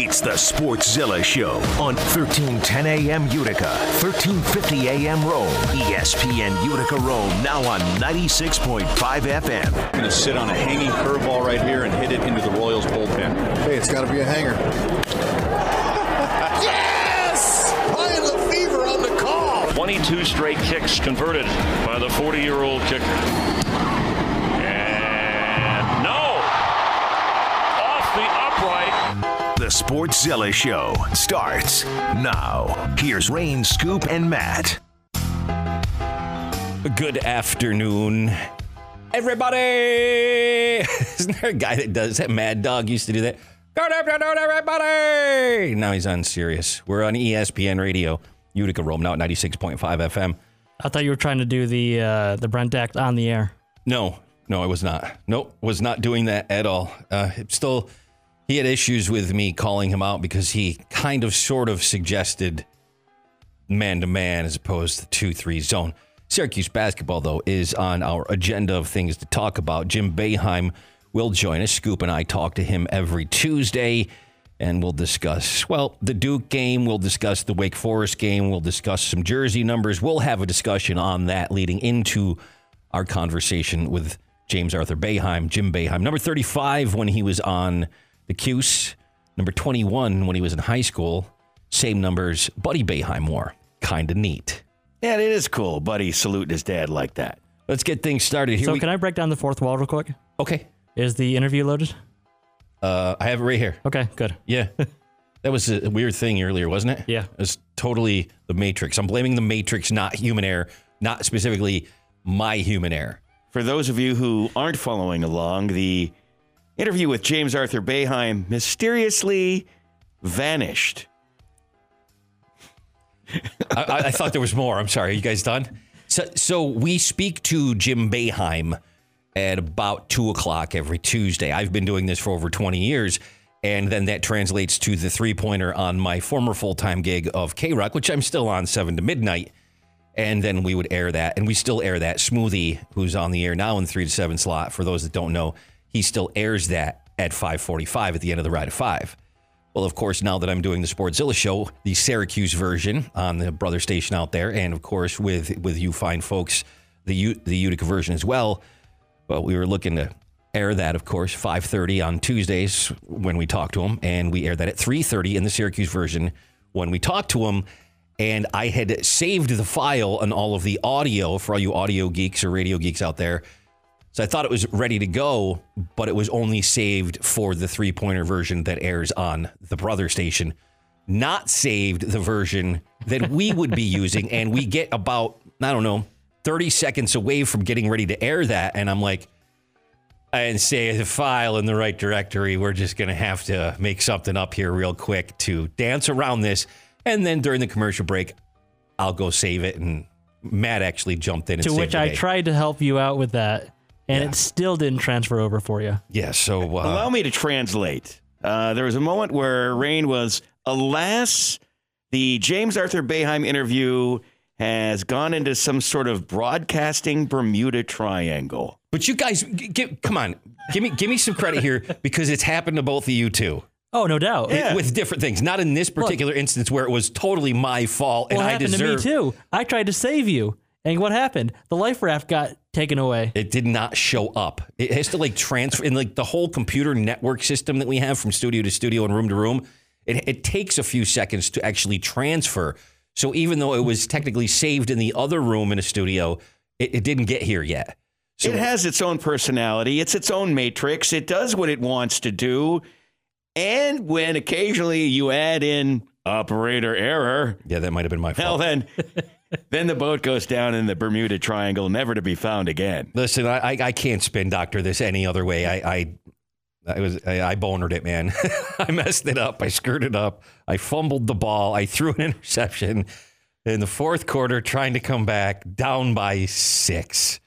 It's the Sportszilla Show on 1310 AM Utica, 1350 AM Rome, ESPN Utica Rome, now on 96.5 FM. Going to sit on a hanging curveball right here and hit it into the Royals bullpen. Hey, it's got to be a hanger. yes! Ryan Lefevre on the call. 22 straight kicks converted by the 40 year old kicker. Sportszilla Show starts now. Here's Rain, Scoop, and Matt. Good afternoon, everybody. Isn't there a guy that does that? Mad Dog used to do that. Good afternoon, everybody. Now he's on Sirius. We're on ESPN Radio, Utica Rome, now at 96.5 FM. I thought you were trying to do the uh, the Brent Axe on the air. No, no, I was not. Nope, was not doing that at all. Uh, still, he had issues with me calling him out because he kind of sort of suggested man to man as opposed to 2 3 zone. Syracuse basketball, though, is on our agenda of things to talk about. Jim Boeheim will join us. Scoop and I talk to him every Tuesday, and we'll discuss, well, the Duke game. We'll discuss the Wake Forest game. We'll discuss some jersey numbers. We'll have a discussion on that leading into our conversation with James Arthur Boeheim, Jim Boeheim, number 35 when he was on the Cuse, number 21 when he was in high school. Same numbers Buddy Boeheim wore. Kind of neat. Yeah, it is cool, buddy. Saluting his dad like that. Let's get things started. Here so we, can I break down the fourth wall real quick? Okay. Is the interview loaded? Uh, I have it right here. Okay, good. Yeah. that was a weird thing earlier, wasn't it? Yeah. It was totally the Matrix. I'm blaming the Matrix, not human error, not specifically my human error. For those of you who aren't following along, the interview with James Arthur Boeheim mysteriously vanished. I, I, thought there was more. I'm sorry. Are you guys done? So, so we speak to Jim Boeheim at about two o'clock every Tuesday. I've been doing this for over 20 years. And then that translates to the three pointer on my former full time gig of K Rock, which I'm still on seven to midnight. And then we would air that. And we still air that. Smoothie, who's on the air now in three to seven slot, for those that don't know, he still airs that at 545 at the end of the ride of five. Well, of course, now that I'm doing the Sportszilla show, the Syracuse version on the brother station out there, and of course with with you fine folks, the U, the Utica version as well. Well, we were looking to air that, of course, 5:30 on Tuesdays when we talk to him, and we air that at 3:30 in the Syracuse version when we talk to him. And I had saved the file and all of the audio for all you audio geeks or radio geeks out there. So I thought it was ready to go, but it was only saved for the three pointer version that airs on the brother station, not saved the version that we would be using. And we get about, I don't know, 30 seconds away from getting ready to air that. And I'm like, and say the file in the right directory. We're just going to have to make something up here real quick to dance around this. And then during the commercial break, I'll go save it. And Matt actually jumped in and To which I tried to help you out with that, and Yeah. it still didn't transfer over for you. Yeah, so uh, Allow me to translate. Uh, there was a moment where Rain was, alas, the James Arthur Boeheim interview has gone into some sort of broadcasting Bermuda Triangle. But you guys, g- give, come on, give me give me some credit here because it's happened to both of you too Oh, no doubt. Yeah. with different things. Not in this particular instance where it was totally my fault Well, and it I happened deserve. to me too. I tried to save you, and what happened? The life raft got taken away. It did not show up. It has to like transfer in like the whole computer network system that we have from studio to studio and room to room. It, it takes a few seconds to actually transfer. So even though it was technically saved in the other room in a studio, it, it didn't get here yet. So it has its own personality, it's its own matrix, it does what it wants to do. And when occasionally you add in operator error, yeah, that might have been my well fault. then then the boat goes down in the Bermuda Triangle, never to be found again. Listen, I, I, I can't spin doctor this any other way. I, I, I was I, I bonered it, man. I messed it up. I screwed it up. I fumbled the ball. I threw an interception in the fourth quarter, trying to come back down by six.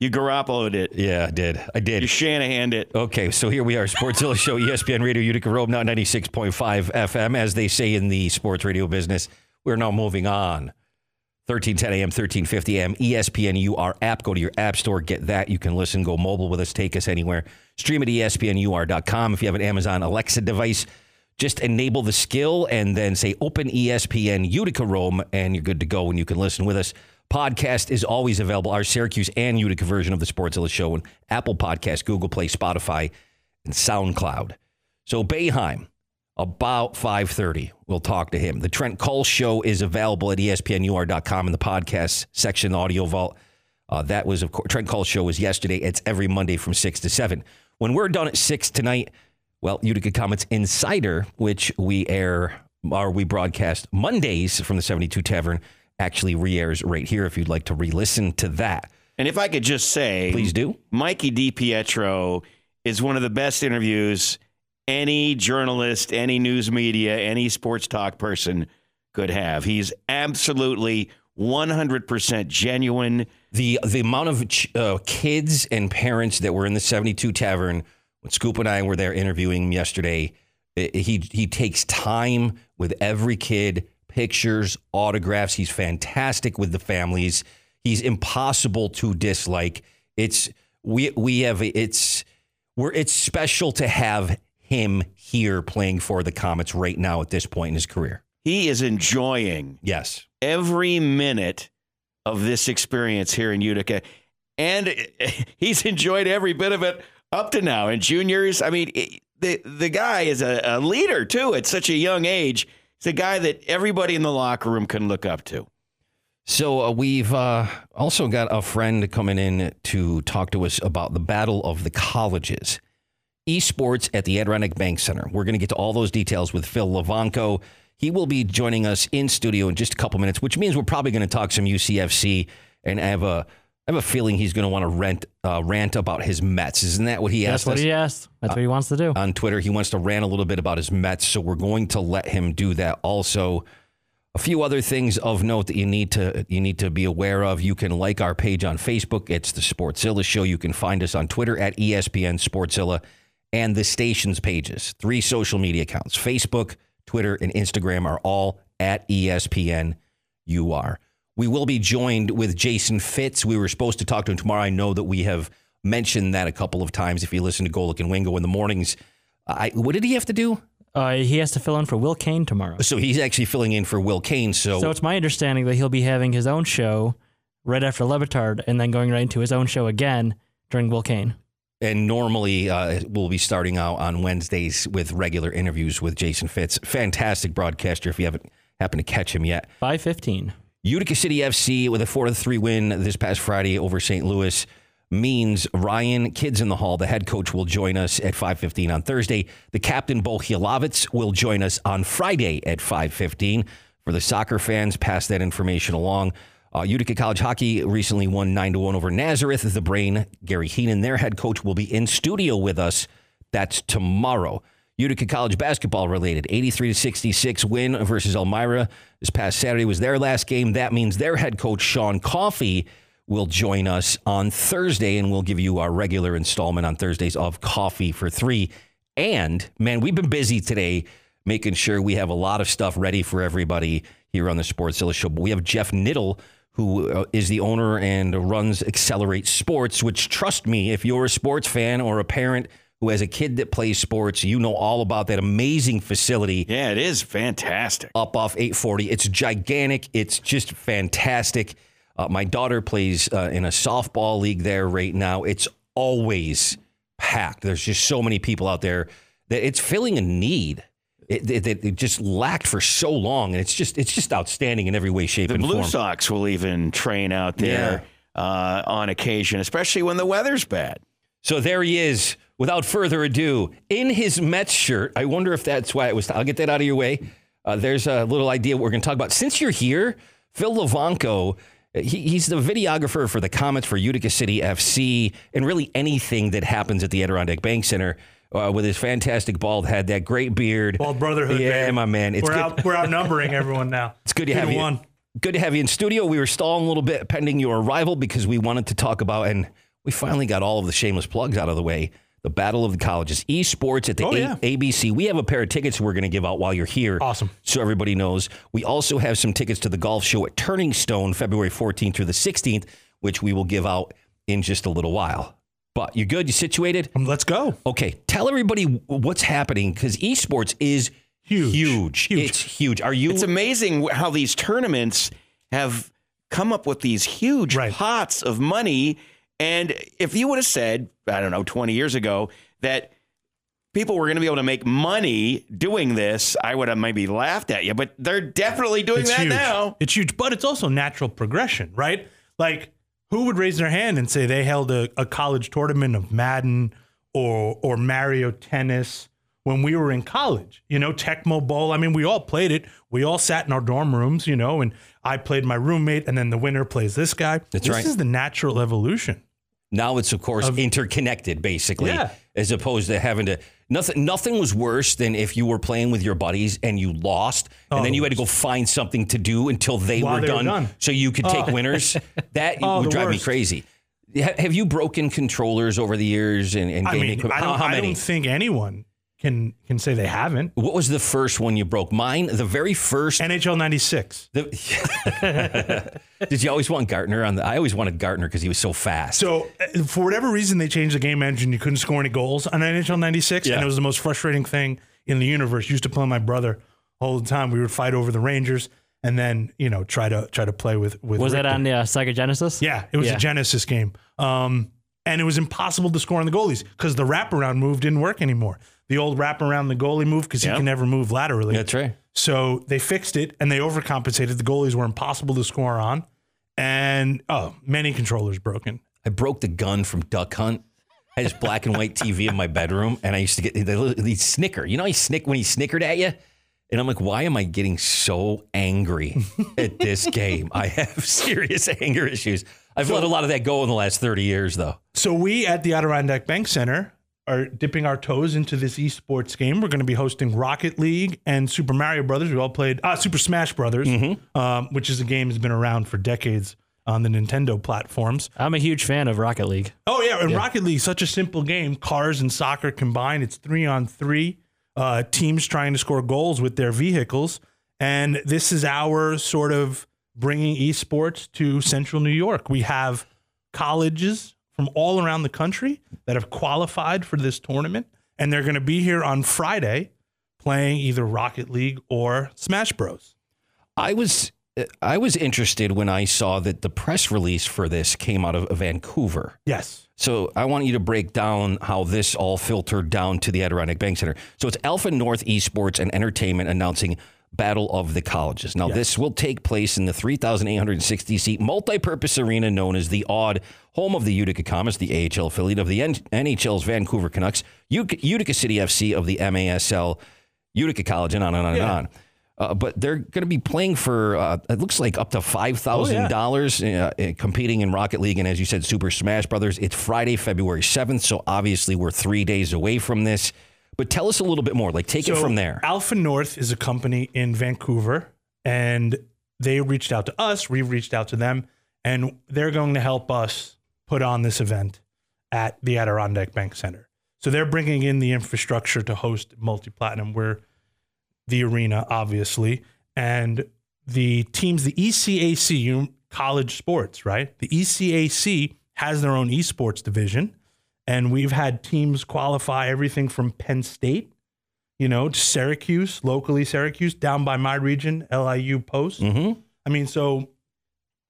You Garoppolo'd it. Yeah, I did. I did. You Shanahan'd it. Okay, so here we are, Sportszilla Show, ESPN Radio Utica Rome, now 96.5 FM. As they say in the sports radio business, we're now moving on. 1310 AM, 1350 AM, ESPN UR app. Go to your app store, get that. You can listen, go mobile with us, take us anywhere. Stream at ESPNUR.com. If you have an Amazon Alexa device, Just enable the skill and then say open ESPN Utica Rome, and you're good to go and you can listen with us. Podcast is always available. Our Syracuse and Utica version of the Sports Sportszilla Show on Apple Podcast, Google Play, Spotify, and SoundCloud. So Boeheim, about 5.30, we'll talk to him. The Trent Cole Show is available at ESPNUR.com in the podcast section, Audio Vault. Uh, that was, of course, Trent Cole Show was yesterday. It's every Monday from 6 to 7. When we're done at 6 tonight, well, Utica Comets Insider, which we air or we broadcast Mondays from the 72 Tavern, actually re-airs right here if you'd like to re-listen to that. And if I could just say, Please do. Mikey DiPietro is one of the best interviews any journalist, any news media, any sports talk person could have. He's absolutely 100% genuine. The the amount of ch- uh, kids and parents that were in the 72 Tavern when Scoop and I were there interviewing him yesterday, i- he he takes time with every kid, pictures, autographs. He's fantastic with the families. He's impossible to dislike. It's we we have it's we're it's special to have him here playing for the Comets right now at this point in his career. He is enjoying Yes. every minute of this experience here in Utica. And he's enjoyed every bit of it up to now. And juniors, I mean, it- the, the guy is a, a leader too at such a young age. He's a guy that everybody in the locker room can look up to. So uh, we've uh, also got a friend coming in to talk to us about the battle of the colleges, esports at the Adirondack Bank Center. We're going to get to all those details with Phil Lovanco. He will be joining us in studio in just a couple minutes, which means we're probably going to talk some UCFC. And I have a I have a feeling he's going to want to rent uh, rant about his Mets. Isn't that what he asked? That's what us? he asked. That's what he wants to do. on Twitter. He wants to rant a little bit about his Mets, so we're going to let him do that. Also, a few other things of note that you need to you need to be aware of. You can like our page on Facebook. It's the Sportszilla Show. You can find us on Twitter at ESPN Sportszilla and the station's pages. Three social media accounts: Facebook, Twitter, and Instagram are all at ESPN UR. We will be joined with Jason Fitz. We were supposed to talk to him tomorrow. I know that we have mentioned that a couple of times. If you listen to Golic and Wingo in the mornings, I, what did he have to do? Uh, he has to fill in for Will Cain tomorrow. So he's actually filling in for Will Cain. So, So it's my understanding that he'll be having his own show right after Le Batard and then going right into his own show again during Will Cain. And normally uh, we'll be starting out on Wednesdays with regular interviews with Jason Fitz. Fantastic broadcaster. If you haven't happened to catch him yet, 515. Utica City FC with a 4 3 win this past Friday over St. Louis means Ryan Kids in the Hall, the head coach, will join us at 5.15 on Thursday. The captain, Bohialovitz, will join us on Friday at 5.15. For the soccer fans, pass that information along. Uh, Utica College Hockey recently won 9 to 1 over Nazareth. The Brain, Gary Heenan, their head coach, will be in studio with us. That's tomorrow. Utica College basketball related 83 to 66 win versus Elmira this past Saturday was their last game. That means their head coach Sean Coffey will join us on Thursday and we'll give you our regular installment on Thursdays of Coffee for 3. And man, we've been busy today making sure we have a lot of stuff ready for everybody here on the Sportszilla show. But we have Jeff Niddle who uh, the owner and runs Accelerate Sports, which trust me, if you're a sports fan or a parent who has a kid that plays sports, you know all about that amazing facility Yeah, it is fantastic. up off 840. It's gigantic. It's just fantastic. Uh, my daughter plays uh, in a softball league there right now. It's always packed. There's just so many people out there that it's filling a need. It, it, it- just lacked for so long, and it's just it's just outstanding in every way, shape, The and Blue form. The Blue Sox will even train out there uh, on occasion, especially when the weather's bad. So there he is. Without further ado, in his Mets shirt. I wonder if that's why it was. I'll get that out of your way. Uh, there's a little idea what we're going to talk about. Since you're here, Phil Lovanco, he, he's the videographer for the Comets for Utica City FC and really anything that happens at the Adirondack Bank Center. Uh, with his fantastic bald head, that great beard. Bald brotherhood. Yeah, baby. my man. It's we're good. out. We're outnumbering everyone now. It's good to Two have to you. one. Good to have you in studio. We were stalling a little bit pending your arrival because we wanted to talk about, and we finally got all of the shameless plugs out of the way. The Battle of the Colleges, esports at the Oh, A- yeah. ABC. We have a pair of tickets we're going to give out while you're here. Awesome. So everybody knows. We also have some tickets to the golf show at Turning Stone, February 14th through the 16th, which we will give out in just a little while. But you good? You situated? Um, let's go. Okay, tell everybody what's happening because esports is Huge. huge. Huge. It's huge. Are you? It's amazing how these tournaments have come up with these huge Right. pots of money. And if you would have said, I don't know, 20 years ago, that people were going to be able to make money doing this, I would have maybe laughed at you. But they're definitely doing It's that huge. now. It's huge, but it's also natural progression, right? Like, who would raise their hand and say they held a, a college tournament of Madden or or Mario Tennis when we were in college? You know, Tecmo Bowl. I mean, we all played it. We all sat in our dorm rooms, you know, and I played my roommate, and then the winner plays this guy. That's this right. is the natural evolution. Now it's of course interconnected, basically, Yeah. As opposed to having to. Nothing. Nothing was worse than if you were playing with your buddies and you lost, and Oh, then you had to go oh. find something to do until they were they were done, done. so you could take oh. winners. That Oh, would drive me crazy. Have you broken controllers over the years and, and I gaming mean, equipment? I don't, how I many? don't think anyone can can say they haven't. what was the first one you broke? Mine, the very first. NHL '96. The, did you always want Gartner on the? I always wanted Gartner because he was so fast. So, uh, for whatever reason, they changed the game engine. You couldn't score any goals on NHL '96, Yeah. and it was the most frustrating thing in the universe. Used to play with my brother all the time. We would fight over the Rangers, and then you know try to try to play with with. Was that on the uh, Sega Genesis? Yeah, it was Yeah. a Genesis game, um, and it was impossible to score on the goalies because the wraparound move didn't work anymore. The old wrap around the goalie move because he can never move laterally. That's right. So they fixed it and they overcompensated. The goalies were impossible to score on, and oh, many controllers broken. I broke the gun from Duck Hunt. I had this black and white TV in my bedroom, and I used to get the, the snicker. You know, he snick when he snickered at you, and I'm like, why am I getting so angry at this game? I have serious anger issues. I've let a lot of that go in the last 30 years, though. So we at the Adirondack Bank Center are dipping our toes into this esports game. We're going to be hosting Rocket League and Super Mario Brothers. We all played uh, Super Smash Brothers, um, which is a game that's been around for decades on the Nintendo platforms. I'm a huge fan of Rocket League. Oh yeah, and Rocket League, such a simple game. Cars and soccer combined. It's three on three. Uh, teams trying to score goals with their vehicles, and this is our sort of bringing esports to Central New York. We have colleges from all around the country that have qualified for this tournament, and they're going to be here on Friday playing either Rocket League or Smash Bros. I was I was interested when I saw that the press release for this came out of Vancouver. Yes. So I want you to break down how this all filtered down to the Adirondack Bank Center. So it's Alpha North Esports and Entertainment announcing Battle of the Colleges. Now this will take place in the 3,860 seat multi-purpose arena known as the Aud, home of the Utica Comets, the AHL affiliate of the NHL's Vancouver Canucks, Utica, Utica City FC of the MASL, Utica College, and on and on Yeah. and on. Uh, but they're going to be playing for uh, it looks like up to five thousand dollars, uh, uh, competing in Rocket League and as you said, Super Smash Brothers. It's Friday, February seventh, so obviously we're three days away from this. But tell us a little bit more. Like take it from there. Alpha North is a company in Vancouver, and they reached out to us. We reached out to them, and they're going to help us put on this event at the Adirondack Bank Center. So they're bringing in the infrastructure to host multi platinum. We're the arena, obviously, and the teams, the ECAC, college sports, right? The ECAC has their own esports division, and we've had teams qualify everything from Penn State you know, to Syracuse, locally Syracuse, down by my region, LIU Post. Mm-hmm. I mean, so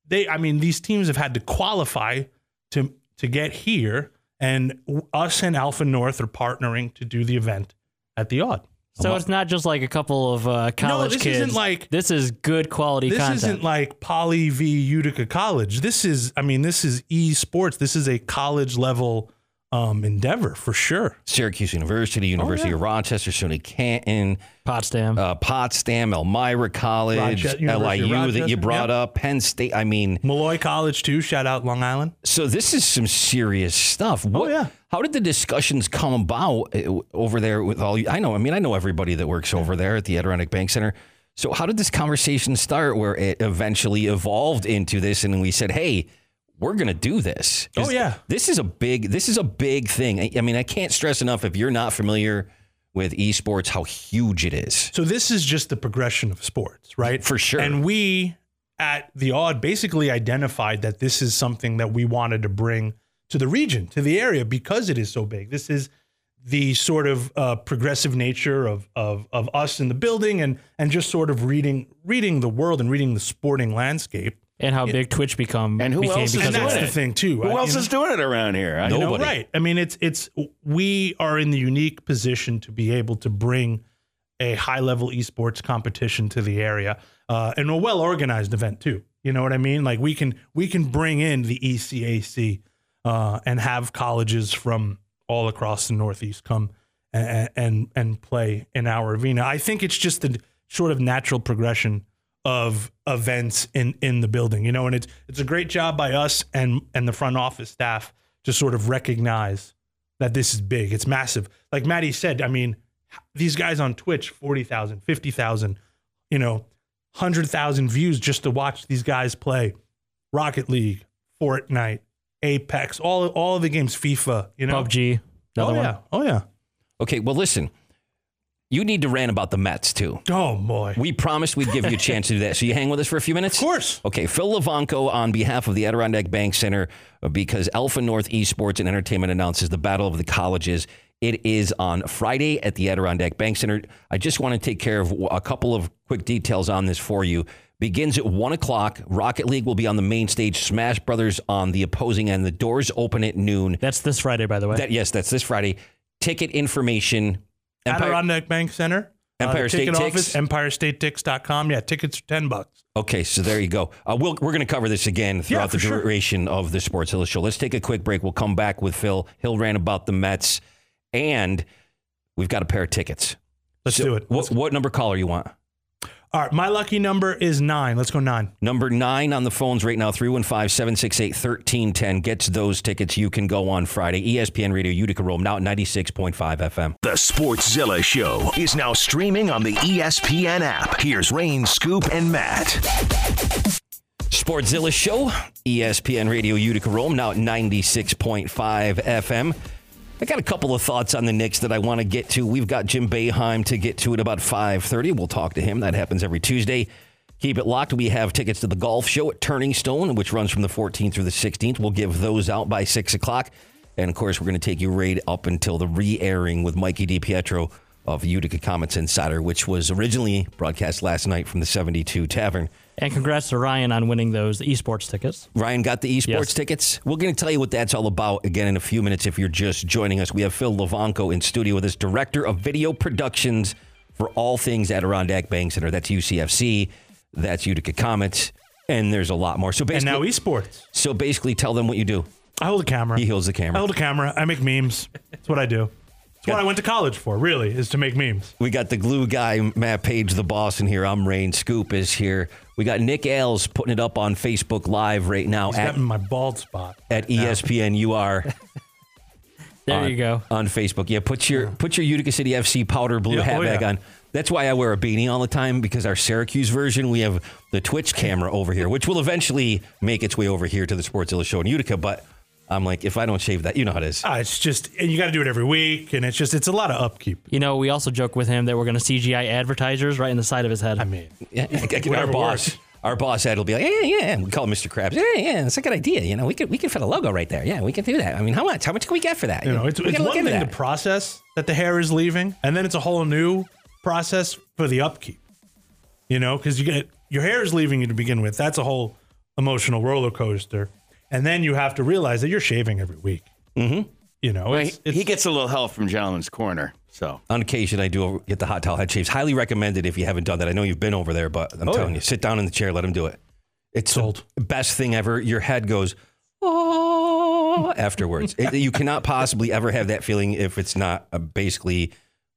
they, I mean, these teams have had to qualify to to get here, and us and Alpha North are partnering to do the event at the Aud. So it's not just like a couple of uh, college this kids. isn't like- this is good quality This content. isn't like Poly v Utica College. This is, I mean, this is esports. This is a college level um, endeavor for sure. Syracuse University, University yeah. of Rochester, SUNY Canton, Potsdam. uh, Potsdam, Elmira College, Rochester- LIU that you brought yeah. up, Penn State. I mean, Molloy College too. Shout out Long Island. So this is some serious stuff. What, yeah. How did the discussions come about uh, over there with all you? I know. I mean, I know everybody that works over there at the Adirondack Bank Center. So how did this conversation start where it eventually evolved into this and we said, "Hey, we're going to do this. Oh, yeah. This is a big this is a big thing. I, I mean, I can't stress enough if you're not familiar with esports how huge it is. So this is just the progression of sports, right? For sure. And we at the Aud basically identified that this is something that we wanted to bring to the region, to the area, because it is so big. This is the sort of uh, progressive nature of, of of us in the building and and just sort of reading reading the world and reading the sporting landscape. And how big Twitch become And who became else is because And that's doing the it. thing too. Who I- else you know? is doing it around here? I You know, Nobody. right. I mean, it's it's we are in the unique position to be able to bring a high level esports competition to the area, uh, and a well organized event too. You know what I mean? Like we can we can bring in the ECAC uh, and have colleges from all across the Northeast come and, and and play in our arena. I think it's just a sort of natural progression of events in in the building, you know, and it's it's a great job by us and and the front office staff to sort of recognize that this is big. It's massive. Like Maddie said, I mean, these guys on Twitch, 40,000, 50,000, you know, 100,000 views just to watch these guys play Rocket League, Fortnite, Apex, all all of the games, FIFA, you know. PUBG, another oh one. yeah. Oh yeah. Okay, well, listen, you need to rant about the Mets too. Oh boy. We promised we'd give you a chance to do that. So you hang with us for a few minutes? Of course. Okay, Phil Lovanco on behalf of the Adirondack Bank Center, uh, because Alpha North Esports and Entertainment announces the Battle of the Colleges. It is on Friday at the Adirondack Bank Center. I just want to take care of a couple of quick details on this for you. Begins at 1 o'clock. Rocket League will be on the main stage, Smash Brothers on the opposing end. The doors open at noon. That's this Friday, by the way. That Yes, that's this Friday. Ticket information. Empire- Adirondack Bank Center. Empire the State ticket Ticks? office, EmpireStateTix.com. Yeah, tickets are 10 bucks. Okay, so there you go. Uh, we'll, we're going to cover this again throughout the for sure. duration of the Sportszilla show. Let's take a quick break. We'll come back with Phil. He'll rant about the Mets, and we've got a pair of tickets. Let's So do it. What, what number caller you want? All right, my lucky number is nine. Let's go nine. Number nine on the phones right now, 315 768 1310. Gets those tickets. You can go on Friday. ESPN Radio Utica Rome, now at 96.5 FM. The Sportszilla Show is now streaming on the ESPN app. Here's Rain, Scoop, and Matt. Sportszilla Show, ESPN Radio Utica Rome, now at 96.5 FM. I got a couple of thoughts on the Knicks that I want to get to. We've got Jim Boeheim to get to at about 5.30. We'll talk to him. That happens every Tuesday. Keep it locked. We have tickets to the golf show at Turning Stone, which runs from the 14th through the 16th. We'll give those out by 6 o'clock. And, of course, we're going to take you right up until the re-airing with Mikey DiPietro of Utica Comets Insider, which was originally broadcast last night from the 72 Tavern. And congrats to Ryan on winning those esports tickets. Ryan got the esports Yes. tickets. We're going to tell you what that's all about again in a few minutes if you're just joining us. We have Phil Lovanco in studio with us, director of video productions for all things Adirondack Bank Center. That's UCFC, that's Utica Comets, and there's a lot more. So And basically, now esports. so basically, tell them what you do. I hold a camera. He holds the camera. I hold a camera. I make memes. That's what I do. What I went to college for, really, is to make memes. We got the glue guy, Matt Page, the boss in here. I'm Rain. Scoop is here. We got Nick Ailes putting it up on Facebook Live right now He's at, got my bald spot. at ESPN are There on, you go. on Facebook. Yeah, put your put your Utica City FC powder blue Yeah, oh, hat oh, bag yeah. on. That's why I wear a beanie all the time because our Syracuse version we have the Twitch camera over here, which will eventually make its way over here to the Sportszilla show in Utica. But I'm like, if I don't shave that, you know how it is. Ah, it's just, and you got to do it every week, and it's just, it's a lot of upkeep. You know, we also joke with him that we're going to CGI advertisers right in the side of his head. I mean, Yeah, our boss. works. Our boss Ed will be like, yeah, yeah. We call him Mr. Krabs. Yeah, yeah. That's a good idea. You know, we could we could fit a logo right there. Yeah, we can do that. I mean, how much? How much can we get for that? you know, it's, we it's one thing that. to process that the hair is leaving, and then it's a whole new process for the upkeep. You know, because you get your hair is leaving you to begin with. That's a whole emotional roller coaster, and then you have to realize that you're shaving every week. Mm-hmm. You know, Well, it's, he, it's, he gets a little help from Gentleman's Corner. So On occasion, I do get the hot towel head shaves. Highly recommended if you haven't done that. I know you've been over there, but I'm Oh, telling yeah. you, sit down in the chair, let him do it. It's Sold. the best thing ever. Your head goes, oh, afterwards. It- you cannot possibly ever have that feeling if it's not uh, basically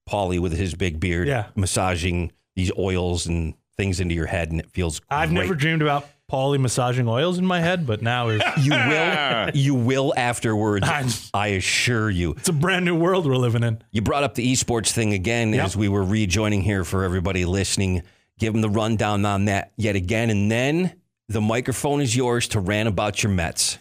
Paulie with his big beard Yeah. massaging these oils and things into your head, and it feels I've great. never dreamed about Paulie massaging oils in my head, but now is You will, you will afterwards. I assure you. it's a brand new world we're living in. You brought up the esports thing again Yep. as we were rejoining here for everybody listening. Give them the rundown on that yet again, and then the microphone is yours to rant about your Mets.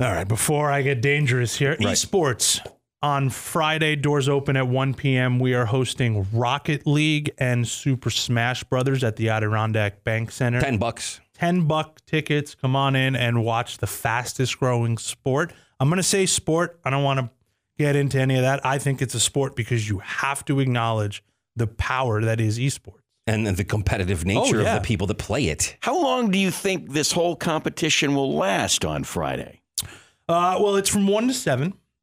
All right, before I get dangerous here, Right. esports on Friday, doors open at 1 p.m. We are hosting Rocket League and Super Smash Brothers at the Adirondack Bank Center. Ten bucks. 10 buck tickets. Come on in and watch the fastest growing sport. I'm going to say sport. I don't want to get into any of that. I think it's a sport because you have to acknowledge the power that is esports. And the competitive nature Oh, yeah. of the people that play it. How long do you think this whole competition will last on Friday? Uh, well, it's from one to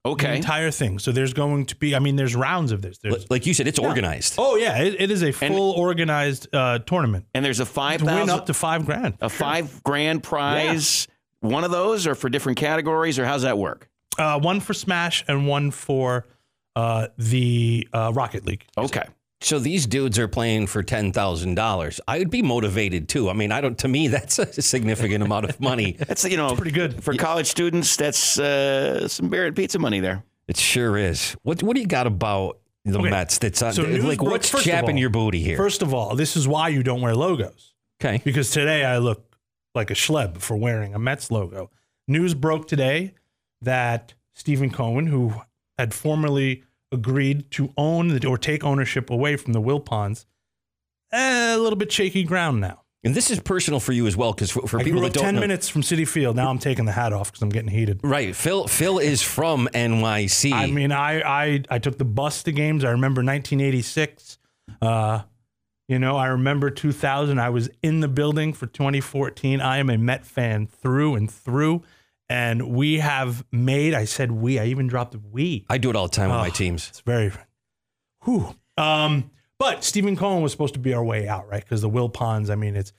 seven. The Okay. entire thing. So there's going to be. I mean, there's rounds of this. There's. Like you said, it's organized. Oh yeah, it, it is a full organized uh, tournament. And there's a five win up to five grand. a five grand prize. One of those, or for different categories, or how's that work? Uh, one for Smash and one for uh, the uh, Rocket League. Okay. So these dudes are playing for ten thousand dollars. I would be motivated too. I mean, I don't. To me, that's a significant amount of money. That's you know pretty good. for college students. That's uh, some beer and pizza money there. It sure is. What What do you got about the Okay. Mets? That's on, So like broke- what's first chapping all- your booty here? First of all, this is why you don't wear logos okay. because today I look like a schleb for wearing a Mets logo. News broke today that Stephen Cohen, who had formerly agreed to own the, or take ownership away from the Wilpons, eh, a little bit shaky ground now. And this is personal for you as well, because for, for I people that don't 10 know, minutes from Citi Field. Now I'm taking the hat off because I'm getting heated. right? Phil Phil is from NYC. I mean, I, I I took the bus to games. I remember 1986. Uh, you know, I remember 2000. I was in the building for 2014. I am a Met fan through and through, and we have made. I said we. I even dropped we. I do it all the time with my Oh. teams. It's very, whew. Um, but Steven Cohen was supposed to be our way out, right? Because the Wilpons. I mean, it's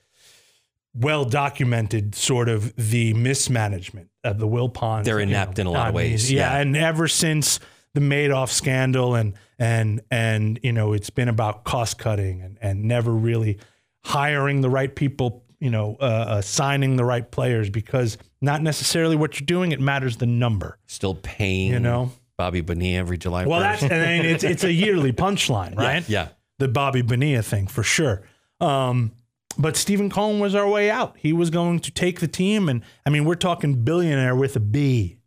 well documented, sort of the mismanagement of the Wilpons. They're you inept in a lot of ways, yeah, yeah. and ever since the Madoff scandal, and and and you know, it's been about cost cutting and and never really hiring the right people. You know, uh, uh, signing the right players because not necessarily what you're doing; it matters the number. Still paying You know. Bobby Bonilla every July. Well, 1st. that's and then it's it's a yearly punchline, right? yeah. The Bobby Bonilla thing for sure. Um, but Steven Cohen was our way out. He was going to take the team, and I mean, we're talking billionaire with a B.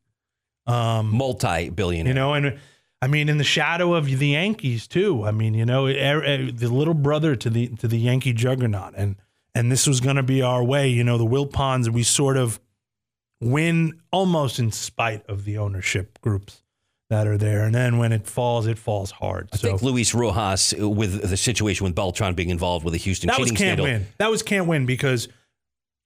Um, multi billionaire. you know, and I mean, in the shadow of the Yankees too. I mean, you know, the little brother to the to the Yankee juggernaut, and and this was going to be our way. You know, the Wilpons, we sort of win almost in spite of the ownership groups that are there, and then when it falls, it falls hard. I so think Luis Rojas, uh, with the situation with Beltran being involved with the Houston that was can't scandal, win. That was can't win because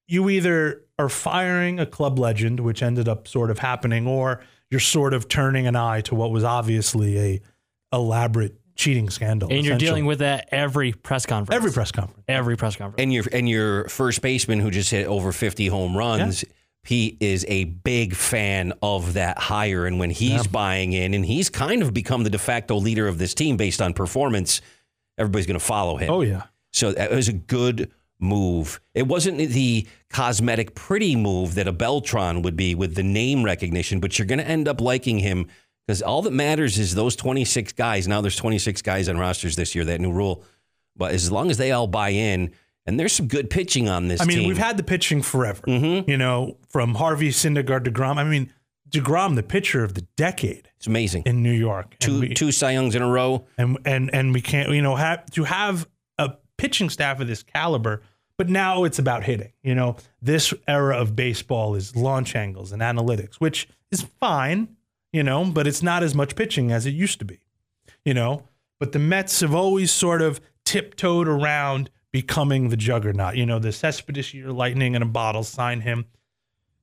you either are firing a club legend, which ended up sort of happening, or you're sort of turning an eye to what was obviously a elaborate cheating scandal. And you're dealing with that every press conference. every press conference. Every press conference. and your and your first baseman who just hit over 50 home runs he is a big fan of that hire and when he's buying in and he's kind of become the de facto leader of this team based on performance everybody's going to follow him Oh yeah. so it was a good move it wasn't the cosmetic pretty move that a Beltran would be with the name recognition but you're going to end up liking him because all that matters is those 26 guys now there's 26 guys on rosters this year that new rule but as long as they all buy in and there's some good pitching on this I mean, team. we've had the pitching forever. Mm-hmm. You know, from Harvey Syndergaard to Grom. I mean, Degrom, the pitcher of the decade it's amazing. in New York. Two we- two Cy Youngs in a row. and and and we can't you know have to have a pitching staff of this caliber but now it's about hitting you know this era of baseball is launch angles and analytics which is fine you know but it's not as much pitching as it used to be you know? But the mets have always sort of tiptoed around becoming the juggernaut you know the cespedes year lightning in a bottle sign him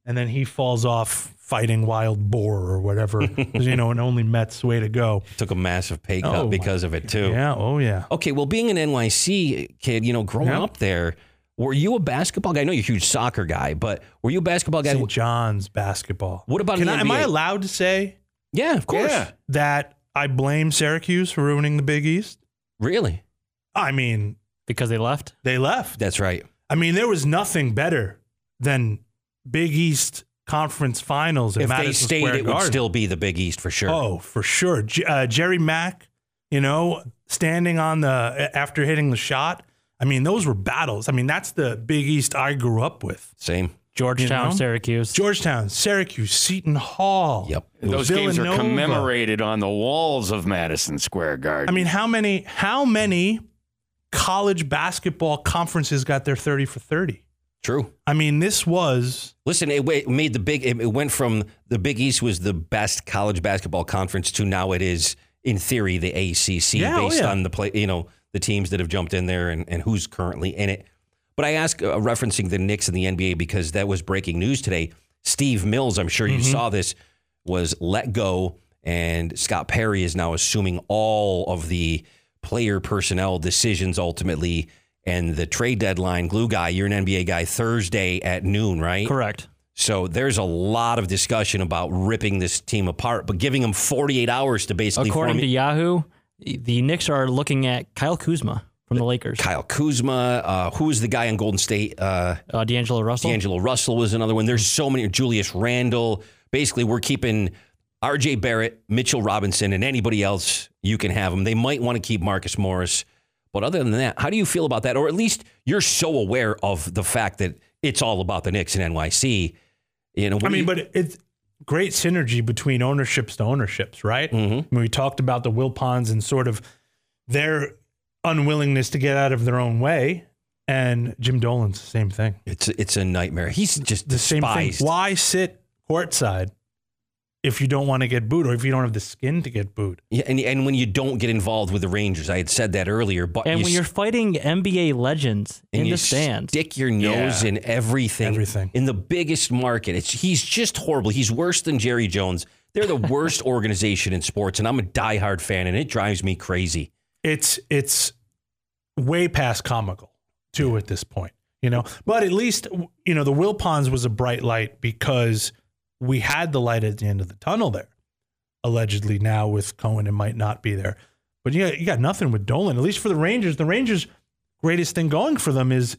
and then he falls off fighting wild boar or whatever you know an only mets way to go. Took a massive pay cut Oh, because of it too. yeah oh yeah. Okay, well, being an NYC kid, you know, growing up there, were you a basketball guy? I know you're a huge soccer guy, but were you a basketball guy? St. John's basketball. What about Can in I, the am I allowed to say Yeah, of course. Yeah. that I blame Syracuse for ruining the Big East? Really? I mean, because they left. they left. That's right. I mean, there was nothing better than Big East Conference Finals at if they stayed, Square it would still be the Big East for sure. Oh, for sure. J- uh, Jerry Mack, you know, standing on the after hitting the shot. I mean, those were battles. I mean, that's the Big East I grew up with. Same. Georgetown, You know? Syracuse. Georgetown, Syracuse, Seton Hall. Yep. Those games are commemorated on the walls of Madison Square Garden. I mean, how many how many college basketball conferences got their 30 for 30? True. I mean, this was Listen, it, it made the big. It, it went from the Big East was the best college basketball conference to now it is, in theory, the ACC Yeah, oh, based yeah. on the play. You know, the teams that have jumped in there and, and who's currently in it. But I ask, uh, referencing the Knicks and the NBA because that was breaking news today. Steve Mills, I'm sure you Mm-hmm. saw this, was let go, and Scott Perry is now assuming all of the player personnel decisions ultimately. And the trade deadline, glue guy, you're an NBA guy, Thursday at noon, right? Correct. So there's a lot of discussion about ripping this team apart, but giving them 48 hours to basically According form to Yahoo, the Knicks are looking at Kyle Kuzma from the Lakers. Kyle Kuzma. Uh, who was the guy on Golden State? Uh, Uh, D'Angelo Russell. D'Angelo Russell was another one. There's so many. Julius Randle. Basically, we're keeping R.J. Barrett, Mitchell Robinson, and anybody else you can have them. They might want to keep Marcus Morris, but other than that, how do you feel about that? Or at least you're so aware of the fact that it's all about the Knicks and NYC. You know, what I do mean, you- but it's great synergy between ownerships to ownerships, right? Mm-hmm. Mean, we talked about the Wilpons and sort of their unwillingness to get out of their own way, and Jim Dolan's the same thing. it's it's a nightmare. He's just The same thing. Why sit courtside if you don't want to get booed, or if you don't have the skin to get booed? Yeah, and and when you don't get involved with the Rangers, I had said that earlier. But and you when you're s- fighting NBA legends in the stands, stick your nose Yeah. in everything, Everything. in the biggest market. It's he's just horrible. He's worse than Jerry Jones. They're the worst organization in sports, and I'm a diehard fan, and it drives me crazy. It's it's way past comical too at this point, you know. But at least you know the Wilpons was a bright light because we had the light at the end of the tunnel there. Allegedly, now with Cohen, it might not be there. But yeah, you got nothing with Dolan. At least for the Rangers, the Rangers' greatest thing going for them is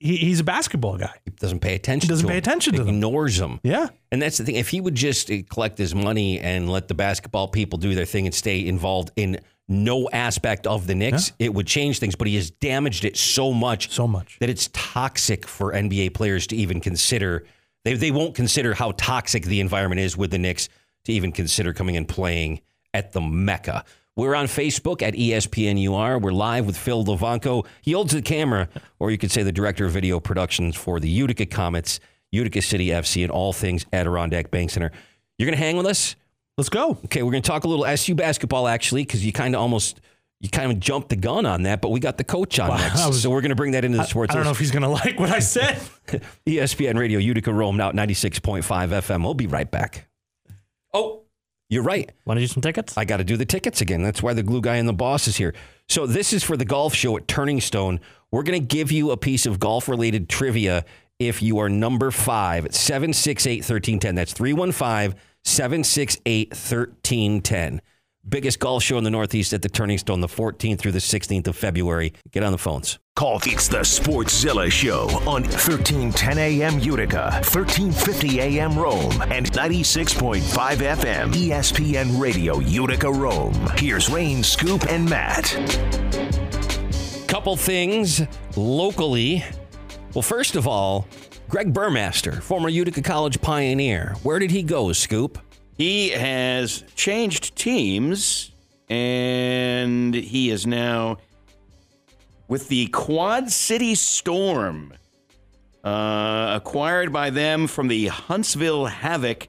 he, he's a basketball guy. He doesn't pay attention. He doesn't pay him. attention to them. Ignores them. Yeah, And that's the thing. If he would just uh, collect his money and let the basketball people do their thing and stay involved in no aspect of the Knicks, it would change things. But he has damaged it so much so much. that it's toxic for NBA players to even consider. They, they won't consider how toxic the environment is with the Knicks to even consider coming and playing at the Mecca. We're on Facebook at ESPNUR. We're live with Phil Lovanco. He holds the camera, or you could say the director of video productions for the Utica Comets, Utica City FC, and all things Adirondack Bank Center. You're going to hang with us? Let's go. Okay, we're going to talk a little SU basketball actually, because you kind of almost you kind of jumped the gun on that, but we got the coach on Wow, next, was- so we're going to bring that into the sports. I don't know if he's gonna like what I said. ESPN Radio Utica Rome now 96.5 FM. We'll be right back. Oh, you're right. want to do some tickets? I got to do the tickets again. That's why the glue guy and the boss is here. So this is for the golf show at Turning Stone. We're going to give you a piece of golf related trivia if you are number five at 768 1310. That's 315 768 1310. Biggest golf show in the Northeast at the Turning Stone, the 14th through the 16th of February. Get on the phones. Call it's the Sportszilla Show on 1310 AM Utica, 1350 AM Rome, and 96.5 FM ESPN Radio Utica Rome. Here's Rain, Scoop, and Matt. Couple things locally. Well, first of all, Greg Burmaster, former Utica College pioneer. Where did he go, Scoop? He has changed teams, and he is now with the Quad City Storm, uh, acquired by them from the Huntsville Havoc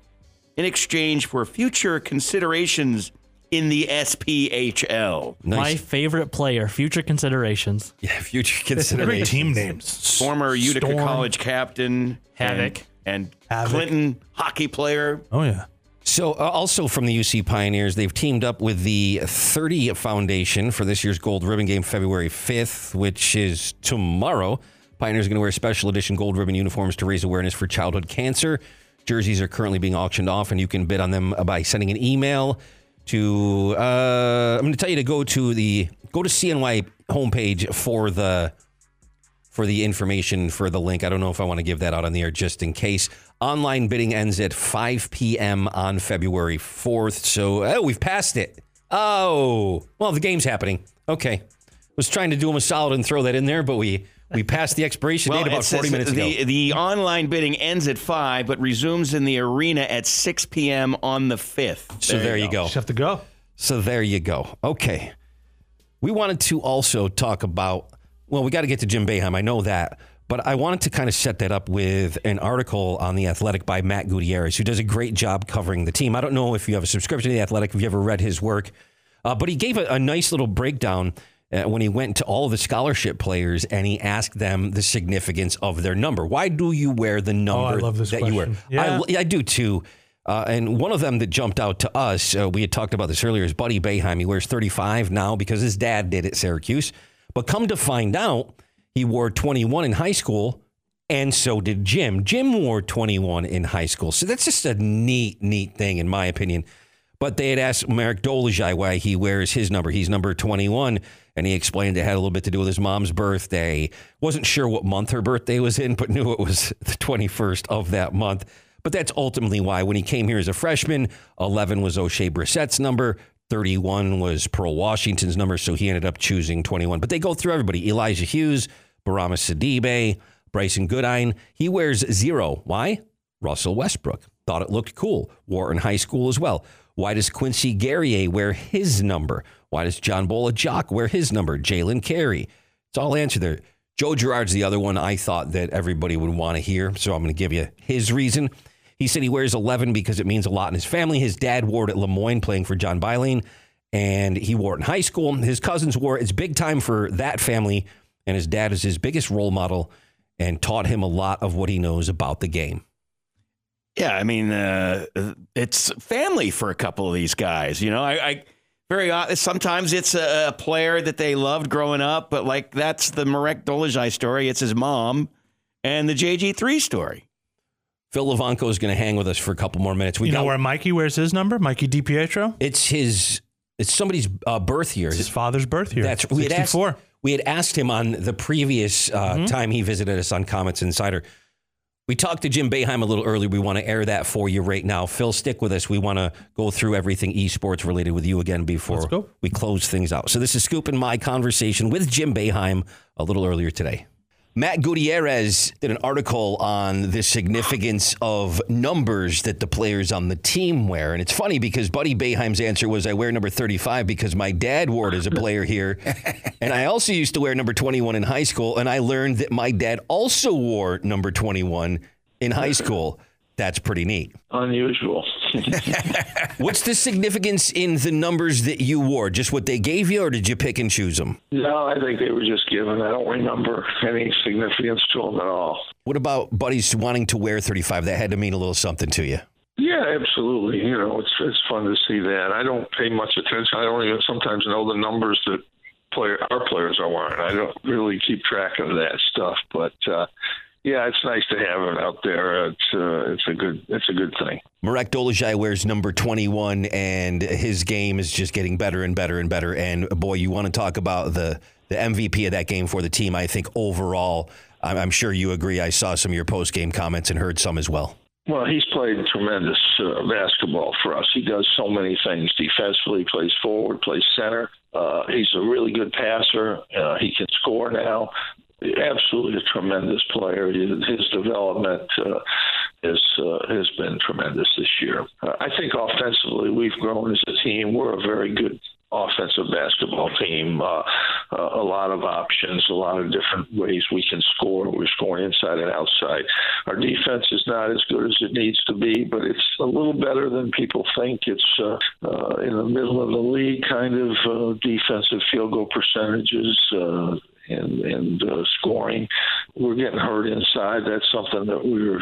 in exchange for future considerations in the SPHL. My favorite player, future considerations. Yeah, future They're great consideration. team names. Former Utica Storm. College captain, Havoc. and, and Havoc. Clinton hockey player. Oh yeah. So, uh, also from the UC Pioneers, they've teamed up with the 30 Foundation for this year's Gold Ribbon Game, February 5th, which is tomorrow. Pioneers are going to wear special edition gold ribbon uniforms to raise awareness for childhood cancer. Jerseys are currently being auctioned off, and you can bid on them by sending an email to. Uh, I'm going to tell you to go to the go to CNY homepage for the for the information for the link. I don't know if I want to give that out on the air just in case. Online bidding ends at 5 p.m. on February 4th. So, oh, we've passed it. Oh, well, the game's happening. Okay. Was trying to do him a solid and throw that in there, but we we passed the expiration date about 40 minutes the, ago. The online bidding ends at 5, but resumes in the arena at 6 p.m. on the 5th. So there you go. Just have to go. So there you go. Okay. We wanted to also talk about, well, we got to get to Jim Boeheim. I know that. But I wanted to kind of set that up with an article on The Athletic by Matt Gutierrez, who does a great job covering the team. I don't know if you have a subscription to The Athletic, if you ever read his work, uh, but he gave a, a nice little breakdown uh, when he went to all the scholarship players and he asked them the significance of their number. Why do you wear the number love this that you wear? question. Yeah. I, I do too. Uh, and one of them that jumped out to us, uh, we had talked about this earlier, is Buddy Boeheim. He wears 35 now because his dad did at Syracuse. But come to find out, he wore 21 in high school, and so did Jim. Jim wore 21 in high school. So that's just a neat, neat thing, in my opinion. But they had asked Marek Dolezaj why he wears his number. He's number 21. And he explained it had a little bit to do with his mom's birthday. Wasn't sure what month her birthday was in, but knew it was the 21st of that month. But that's ultimately why when he came here as a freshman, 11 was Oshae Brissett's number, 31 was Pearl Washington's number, so he ended up choosing 21. But they go through everybody Elijah Hughes, Bourama Sidibe, Brycen Goodine. He wears zero. Why? Russell Westbrook. Thought it looked cool. In high school as well. Why does Quincy Guerrier wear his number? Why does John Bol Ajak wear his number? Jalen Carey. It's all answered there. Joe Girard's the other one I thought that everybody would want to hear, so I'm going to give you his reason. He said he wears 11 because it means a lot in his family. His dad wore it at Le Moyne playing for John Beilein, and he wore it in high school. His cousins wore it. It's big time for that family, and his dad is his biggest role model and taught him a lot of what he knows about the game. Yeah, I mean, uh, it's family for a couple of these guys. You know, I, I very sometimes it's a, a player that they loved growing up, but like that's the Marek Dolezaj story. It's his mom, and the JG three story. Phil Lovanco is going to hang with us for a couple more minutes. We You know where Mikey wears his number? Mikey DiPietro? it's his it's somebody's uh, birth year. It's his father's birth year. That's we had asked 64. we had asked him on the previous uh, time he visited us on Comets Insider. We talked to Jim Boeheim a little earlier. We want to air that for you right now. Phil, stick with us. We want to go through everything esports related with you again before we close things out. So this is Scoop and my conversation with Jim Boeheim a little earlier today. Matt Gutierrez did an article on the significance of numbers that the players on the team wear. And it's funny because Buddy Boeheim's answer was I wear number 35 because my dad wore it as a player here. and I also used to wear number 21 in high school. And I learned that my dad also wore number 21 in high school. That's pretty neat. Unusual. What's the significance in the numbers that you wore? Just what they gave you, or did you pick and choose them? no, I think they were just given. I don't remember any significance to them at all. What about buddies wanting to wear 35? That had to mean a little something to you. Yeah, absolutely. You know, it's it's fun to see that. I don't pay much attention. I don't even sometimes know the numbers that player our players are wearing. I don't really keep track of that stuff, but uh, yeah, it's nice to have it out there. It's uh, it's a good it's a good thing. Marek Dolezaj wears number 21, and his game is just getting better and better and better. And boy, you want to talk about the, the MVP of that game for the team. I think overall, I'm, I'm sure you agree. I saw some of your post game comments and heard some as well. Well, he's played tremendous uh, basketball for us. He does so many things defensively, plays forward, plays center. Uh, he's a really good passer. Uh, he can score now. Absolutely a tremendous player. His development uh, uh, has been tremendous this year. Uh, I think offensively, we've grown as a team. We're a very good offensive basketball team. Uh, uh, a lot of options, a lot of different ways we can score. We're scoring inside and outside. Our defense is not as good as it needs to be, but it's a little better than people think. It's uh, uh, in the middle of the league kind of uh, defensive field goal percentages. Uh, and and uh, scoring, we're getting hurt inside. That's something that we were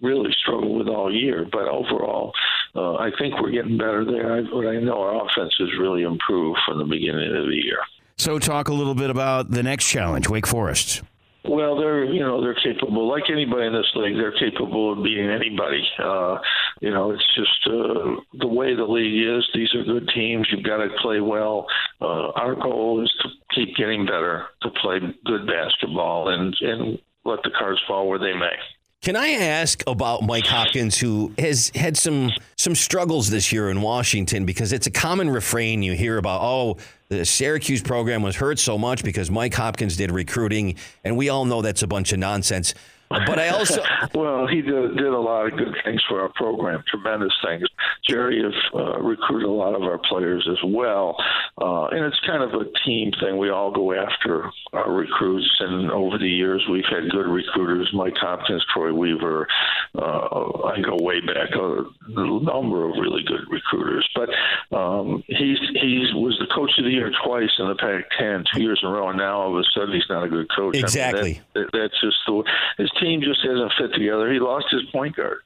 really struggled with all year. But overall, uh, I think we're getting better there. I, but I know our offense has really improved from the beginning of the year. So, talk a little bit about the next challenge, Wake Forest. Well, they're you know they're capable. Like anybody in this league, they're capable of beating anybody. Uh, you know, it's just uh, the way the league is. These are good teams. You've got to play well. Uh, our goal is to keep getting better, to play good basketball, and and let the cards fall where they may. Can I ask about Mike Hopkins, who has had some some struggles this year in Washington? Because it's a common refrain you hear about. Oh, the Syracuse program was hurt so much because Mike Hopkins did recruiting, and we all know that's a bunch of nonsense. But I also well, he did, did a lot of good things for our program, tremendous things. Jerry has uh, recruited a lot of our players as well, uh, and it's kind of a team thing. We all go after our recruits, and over the years we've had good recruiters: Mike Hopkins, Troy Weaver. Uh, I go way back a number of really good recruiters, but um, he's he was the coach of the year twice in the Pac-10, two years in a row, and now all of a sudden he's not a good coach. Exactly. I mean, that, that, that's just the his team just hasn't fit together. He lost his point guard.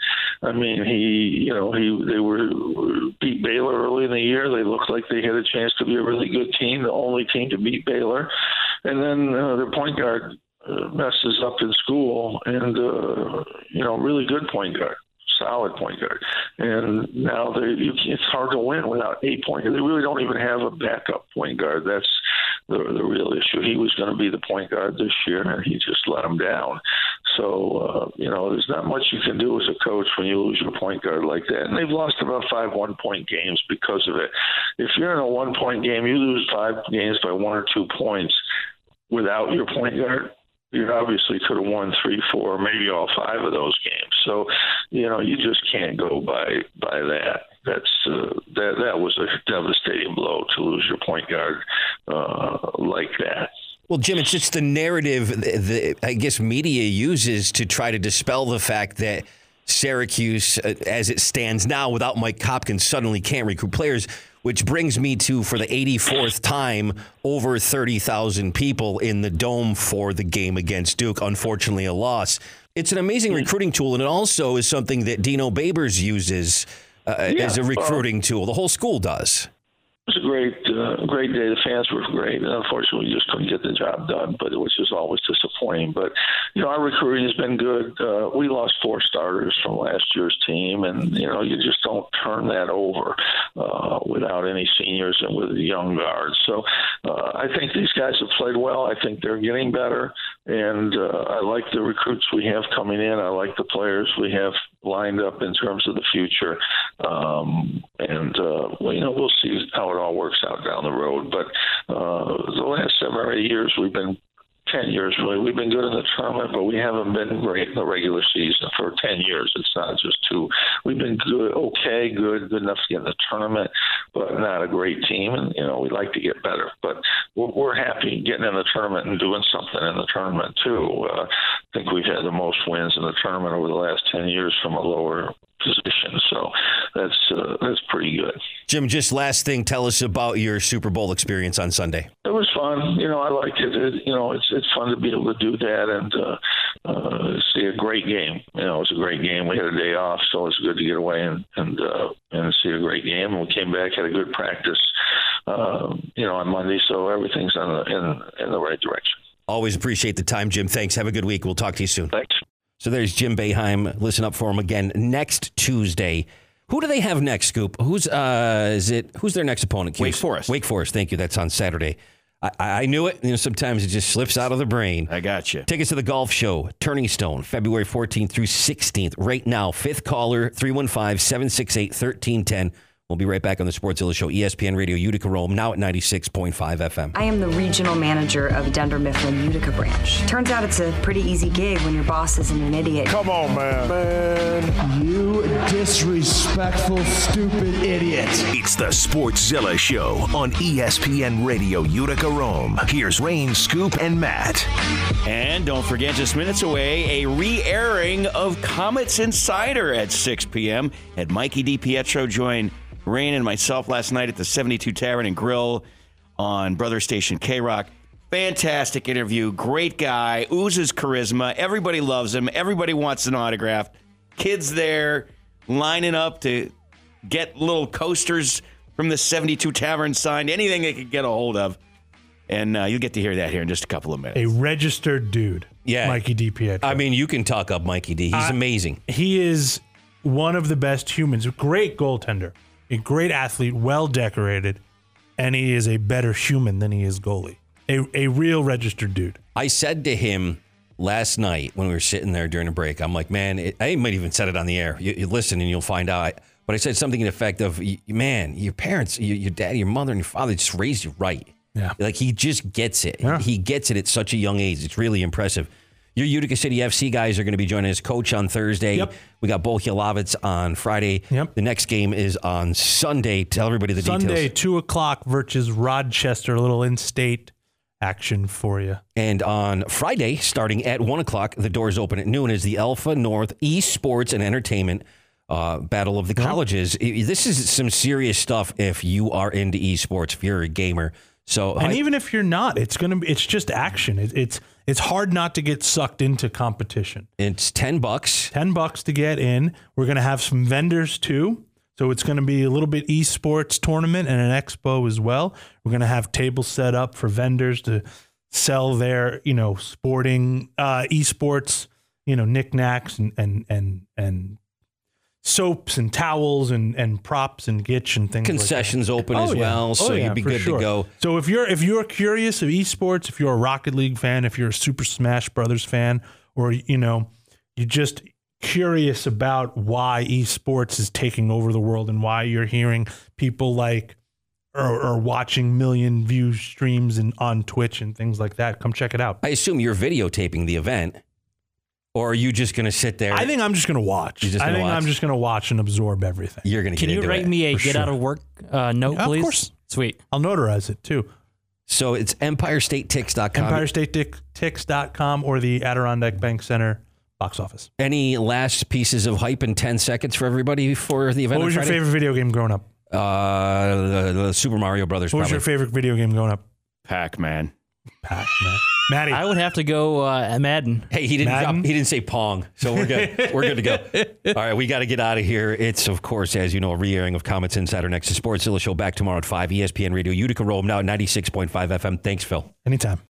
I mean, he you know he they were beat Baylor early in the year. They looked like they had a chance to be a really good team, the only team to beat Baylor, and then uh, their point guard uh, messes up in school, and uh, you know, really good point guard solid point guard. And now they, it's hard to win without a point guard. They really don't even have a backup point guard. That's the, the real issue. He was going to be the point guard this year, and he just let him down. So, uh, you know, there's not much you can do as a coach when you lose your point guard like that. And they've lost about five one point games because of it. If you're in a one point game, you lose five games by one or two points without your point guard you obviously could have won three, four, maybe all five of those games. So, you know, you just can't go by by that. That's uh, that that was a devastating blow to lose your point guard uh, like that. Well, Jim, it's just the narrative that I guess media uses to try to dispel the fact that Syracuse, uh, as it stands now, without Mike Hopkins, suddenly can't recruit players. Which brings me to, for the 84th time, over 30,000 people in the dome for the game against Duke. Unfortunately, a loss. It's an amazing recruiting tool, and it also is something that Dino Babers uses uh, Yeah, as a recruiting tool. The whole school does. It was a great, uh, great day. The fans were great. And unfortunately, we just couldn't get the job done, but was just always disappointing. But you know, our recruiting has been good. Uh, we lost four starters from last year's team, and you know, you just don't turn that over uh, without any seniors and with young guards. So uh, I think these guys have played well. I think they're getting better, and uh, I like the recruits we have coming in. I like the players we have lined up in terms of the future. Um, and, uh, well, you know, we'll see how it all works out down the road. But uh, the last seven or eight years, we've been 10 years really. We've been good in the tournament, but we haven't been great in the regular season for 10 years. It's not just two. We've been good, okay, good, good enough to get in the tournament, but not a great team. And, you know, we'd like to get better. But we're, we're happy getting in the tournament and doing something in the tournament, too. Uh, I think we've had the most wins in the tournament over the last 10 years from a lower position. So that's uh, that's pretty good. Jim, just last thing, tell us about your Super Bowl experience on Sunday. It was fun. You know, I liked it. it you know, it's it's fun to be able to do that and uh, uh, see a great game. You know, it was a great game. We had a day off, so it's good to get away and and uh, and see a great game. And we came back, had a good practice. Uh, you know, on Monday, so everything's in the, in in the right direction. Always appreciate the time, Jim. Thanks. Have a good week. We'll talk to you soon. Thanks. So there's Jim Boeheim. Listen up for him again next Tuesday. Who do they have next, Scoop? Who's uh is it who's their next opponent? Wake Cuse? Forest. Wake Forest, thank you. That's on Saturday. I, I knew it. You know, sometimes it just slips out of the brain. I got you. Tickets to the golf show, Turning Stone, February 14th through 16th. Right now, fifth caller, 315 768 1310. We'll be right back on the Sportszilla Show, E ESPN Radio Utica Rome, now at 96.5 FM. I am the regional manager of Dunder Mifflin Utica branch. Turns out it's a pretty easy gig when your boss isn't an idiot. Come on, man. Man, you disrespectful, stupid idiot. It's the Sportszilla Show on ESPN Radio Utica Rome. Here's Rain, Scoop, and Matt. And don't forget, just minutes away, a re airing of Comets Insider at 6 p.m. Had Mikey DiPietro join Rain and myself last night at the 72 Tavern and Grill on Brother Station K Rock. Fantastic interview. Great guy. Oozes charisma. Everybody loves him. Everybody wants an autograph. Kids there lining up to get little coasters from the 72 Tavern signed. Anything they could get a hold of. And uh, you'll get to hear that here in just a couple of minutes. A registered dude. Yeah. Mikey DiPietro. I mean, you can talk up Mikey D. He's I- amazing. he is one of the best humans. Great goaltender, a great athlete, well decorated, and he is a better human than he is goalie. A, a real registered dude. I said to him last night when we were sitting there during a break, I'm like, man, it, I might even said it on the air. You, you listen and you'll find out. But I said something in effect of, man, your parents, your, your dad, your mother, and your father just raised you right. Yeah. Like he just gets it. Yeah. He gets it at such a young age. It's really impressive. Your Utica City FC guys are going to be joining us. Coach on Thursday. Yep. We got Bo Hilovitz on Friday. Yep. The next game is on Sunday. Tell everybody the Sunday, details. two o'clock versus Rochester. A little in-state action for you. And on Friday, starting at 1 o'clock, the doors open at noon, is the Alpha North Esports and Entertainment uh, Battle of the Colleges. This is some serious stuff if you are into esports, if you're a gamer. So, And I- even if you're not, it's gonna be. It's just action. It, it's it's hard not to get sucked into competition. it's 10 bucks. Ten bucks to get in. We're gonna have some vendors too. So it's going to be a little bit esports tournament and an expo as well. We're going to have tables set up for vendors to sell their, you know, sporting uh, esports, you know, knickknacks and and and and soaps and towels and and props and gitch and things. Concessions like that. open as oh, well, so oh, you'd be good to go. So if you're if you're curious of esports, if you're a Rocket League fan, if you're a Super Smash Brothers fan, or you know, you're just curious about why esports is taking over the world and why you're hearing people like or, or watching million view streams and on Twitch and things like that, come check it out. I assume you're videotaping the event, or are you just going to sit there? I think I'm just gonna watch. You're just I gonna think watch? I'm just gonna watch and absorb everything. you're going to get it. Can get you into write it. me a for get out of work uh, note, Yeah, of please? course. Sweet. I'll notarize it too. So it's EmpireStateTix.com. EmpireStateTix.com or the Adirondack Bank Center box office. Any last pieces of hype in 10 seconds for everybody for the event? What on was your Friday? favorite video game growing up? Uh, the, the Super Mario Brothers. What was probably. your favorite video game growing up? Pac Man. Pac Man. Maddie. I would have to go uh, Madden. Hey, he didn't. Madden? Drop, he didn't say Pong, so we're good. we're good to go. All right, we got to get out of here. It's of course, as you know, a re-airing of Comets Insider next to Sportszilla Show back tomorrow at five. ESPN Radio Utica Rome now at ninety six point five FM. Thanks, Phil. Anytime.